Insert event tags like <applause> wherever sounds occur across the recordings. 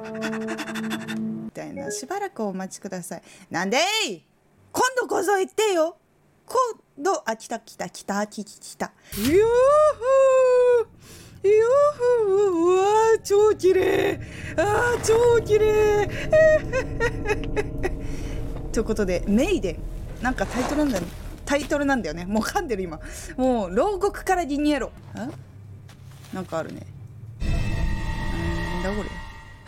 みたいな。しばらくお待ちください。なんでい！今度こそ言ってよ！今度あ来た来た来た来た。来たよー！よーうわー超綺麗！あー超綺麗！ということでメイデンなんかタイトルなんだよ。タイトルなんだよね。もう噛んでる今。もう牢獄からリニエロ。んなんかあるね。なんだこれ？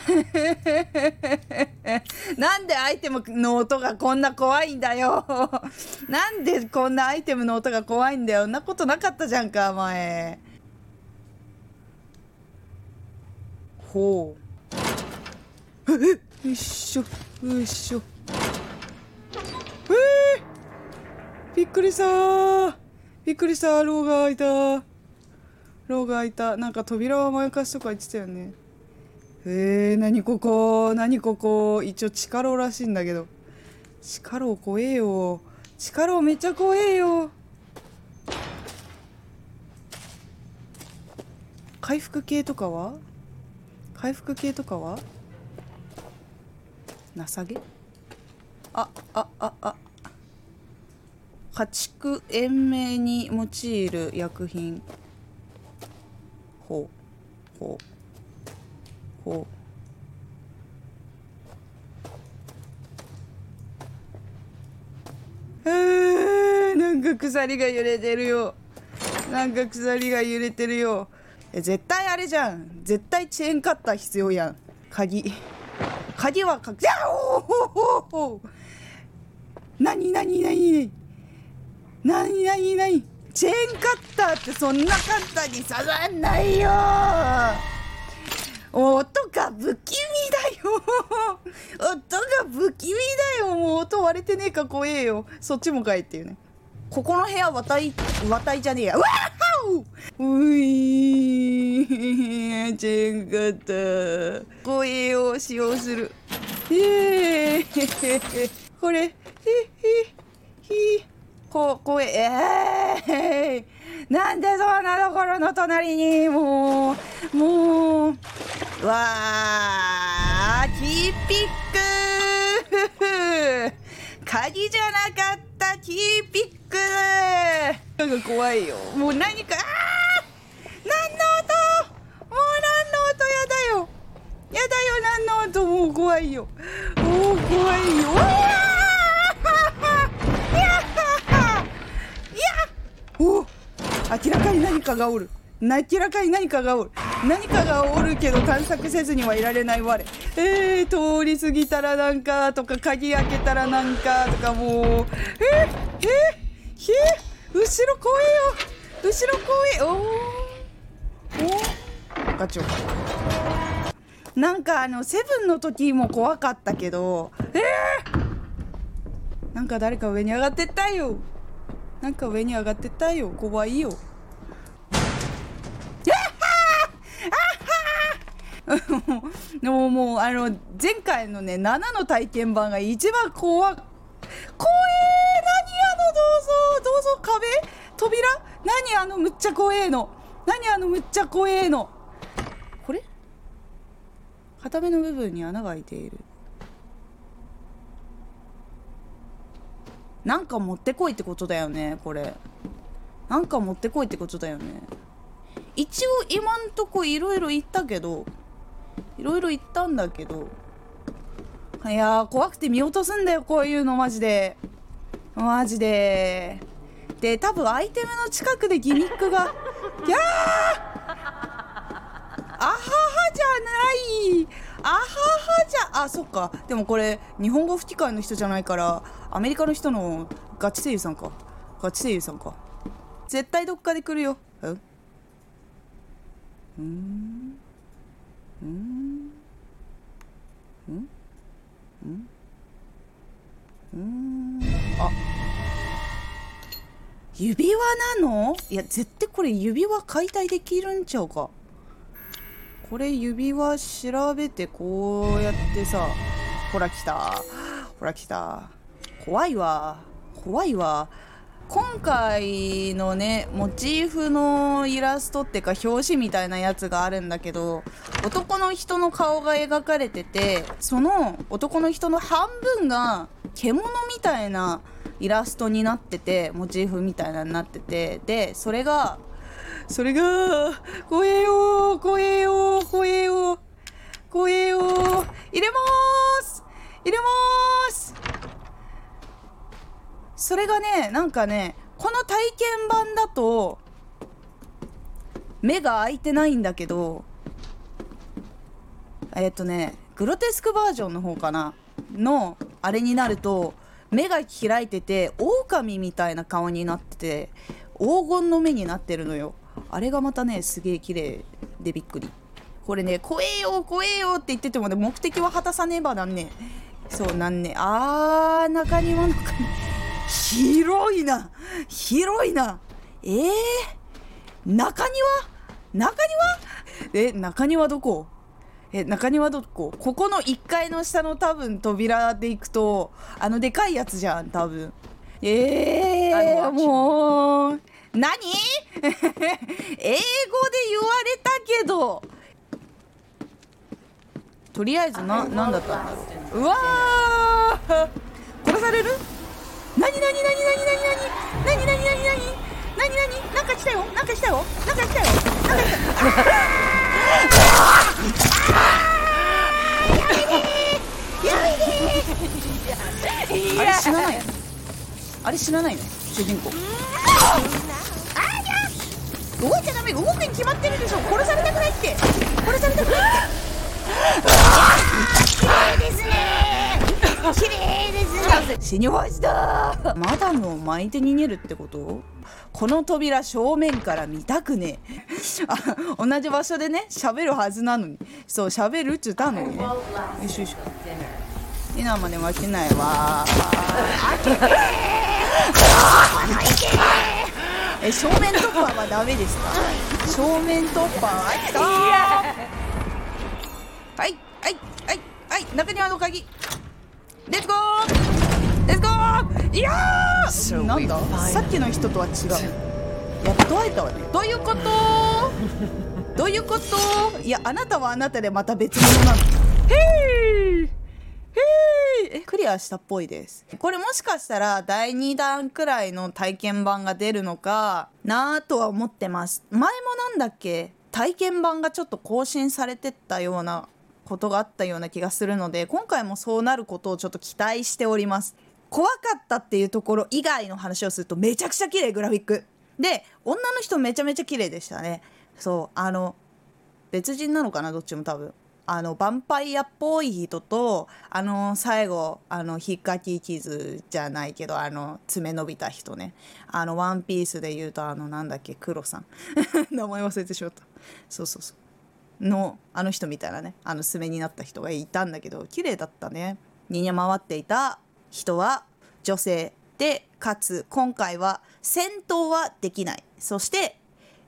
<laughs> なんでアイテムの音がこんな怖いんだよ。<laughs> なんでこんなアイテムの音が怖いんだよ。んなことなかったじゃんか前。ほう。えよいしょよいしょえー、びっくりした。びっくりした。ローが開いた。ローが開いた。なんか扉を甘やかしとか言ってたよね。えー、何ここ何ここ一応力をらしいんだけど。力を怖えよ力をめっちゃ怖えよ回復系とかは？回復系とかは？情け？ああああ。家畜延命に用いる薬品。ほう。ほう。ほうなんか鎖が揺れてるよ。なんか鎖が揺れてるよ。絶対あれじゃん。絶対チェーンカッター必要やん。鍵。鍵はかくおおなになになになになになにチェーンカッターってそんな簡単に刺さんないよ音が不気味だよ。<laughs> 音が不気味だよ。もう音割れてねえか怖えよ。そっちもかいっていうね。ここの部屋わたいわたいじゃねえや。うわういチェンカッタ怖えよ使用する。ええ <laughs> これへへひこ怖ええー、なんでそんなところの隣にもうもうわあキーピック。<laughs> 鍵じゃなかったキーピック。なんか怖いよ。もう何かああ何の音？もう何の音？やだよ。やだよ何の音？もう怖いよ。もう怖いよ。明らかに何かがおる。明らかに何かがおる。何かがおるけど探索せずにはいられない我。えー、通り過ぎたらなんかとか鍵開けたらなんかとかもう。えー、えー、えー、後ろ怖えよ。後ろ怖え。おおガチョなんかあのセブンの時も怖かったけど。えー、なんか誰か上に上がってったよ。なんか上に上がってったよ。怖いよ。でももうあの前回のね7の体験版が一番怖怖えー！何あの銅像？銅像壁？扉？何あのむっちゃ怖えの？何あのむっちゃ怖えの？これ？片目の部分に穴が開いている。なんか持ってこいってことだよねこれ。なんか持ってこいってことだよね。一応今んとこいろいろ言ったけどいろいろ言ったんだけどいや怖くて見落とすんだよこういうのマジで。マジで。で多分アイテムの近くでギミックが <laughs> いやあははじゃない。あははじゃあそっか。でもこれ日本語吹き替えの人じゃないからアメリカの人のガチ声優さんか。ガチ声優さんか。絶対どっかで来るよ。うん？うん？うん？うん？うん？うん？あ。指輪なの？いや絶対これ指輪解体できるんちゃうか。これ指輪調べてこうやってさほら来た。ほら来た。怖いわ。怖いわ。今回のねモチーフのイラストってか表紙みたいなやつがあるんだけど男の人の顔が描かれててその男の人の半分が獣みたいなイラストになっててモチーフみたいなになってて。でそれがそれが怖えよ怖えよ怖えよ怖えよ入れます入れますそれがねなんかねこの体験版だと目が開いてないんだけどえっとねグロテスクバージョンの方かな？のあれになると目が開いてて狼みたいな顔になってて黄金の目になってるのよ。あれがまたねすげえ綺麗でびっくり。これね怖えよ怖えよって言っててもね目的は果たさねばなんねそうなんねあー中庭の広いな。広いな。えー、中庭？中庭？え中庭どこ？え中庭どこ？ここの1階の下の多分扉で行くとあのでかいやつじゃん多分。えー、もう。何？<laughs> 英語で言われたけど。とりあえずな何だったんだうわー！殺される？何何何何何何何何何何何何なんか来たよなんか来たよなんか来たよなんか来たあれ死なないあれ死なないの主人公動いちゃダメ動くに決まってるでしょ殺されたくないって殺されたくないって綺麗ですね綺麗ですね死にました。まだの巻いて逃げるってこと？この扉正面から見たくね。えあ同じ場所でね喋るはずなのに。そう喋るっつったのにね。よしよし今まで負けないわ。え。正面突破はダメですか？正面突破は来た？はいはいはいはい。中庭の鍵。レッツゴーなんだ？さっきの人とは違う。<laughs> やっぱどうやったわねどういうこと？<laughs> どういうこと？いやあなたはあなたでまた別物なの。へーへえクリアしたっぽいです。これもしかしたら第2弾くらいの体験版が出るのかなぁとは思ってます。前もなんだっけ？体験版がちょっと更新されてったようなことがあったような気がするので今回もそうなることをちょっと期待しております怖かったっていうところ以外の話をするとめちゃくちゃ綺麗グラフィック。で女の人めちゃめちゃ綺麗でしたね。そうあの別人なのかなどっちも多分。あのヴァンパイアっぽい人とあの最後あのひっかき傷じゃないけどあの爪伸びた人ね。あのワンピースで言うとあのなんだっけ黒さん。<laughs> 名前忘れてしまった。そうそうそう。のあの人みたいなね。あの爪になった人がいたんだけど綺麗だったね。逃げ回っていた人は女性でかつ今回は戦闘はできない。そして、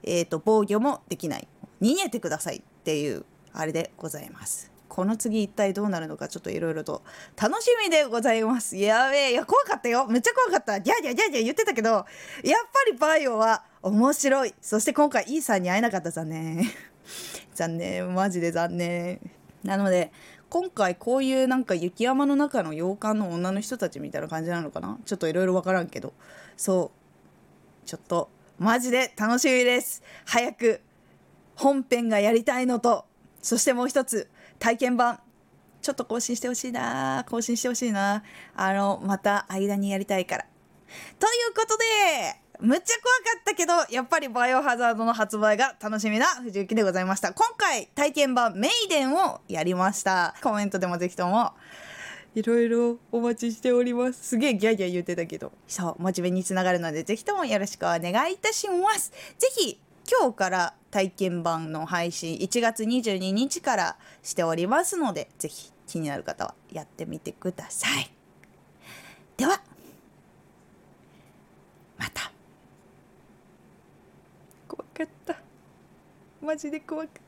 えーと防御もできない。逃げてくださいっていうあれでございます。この次一体どうなるのかちょっといろいろと楽しみでございます。やべえいや怖かったよ。めっちゃ怖かった。ギャーギャーギャーギャ言ってたけどやっぱりバイオは面白い。そして今回イーさんに会えなかった。残念。<laughs> 残念。マジで残念。なので今回こういうなんか雪山の中の洋館の女の人たちみたいな感じなのかな？ちょっといろいろ分からんけど。そう。ちょっとマジで楽しみです。早く本編がやりたいのと。そしてもう一つ体験版。ちょっと更新してほしいな。更新してほしいな。あのまた間にやりたいから。ということでむっちゃ怖かったけどやっぱりバイオハザードの発売が楽しみな藤幸でございました。今回体験版メイデンをやりました。コメントでもぜひとも。いろいろお待ちしております。すげえギャギャ言ってたけど。そうモチベにつながるのでぜひともよろしくお願いいたします。ぜひ今日から体験版の配信1月22日からしておりますのでぜひ気になる方はやってみてください。ではまた。かった。マジで怖かった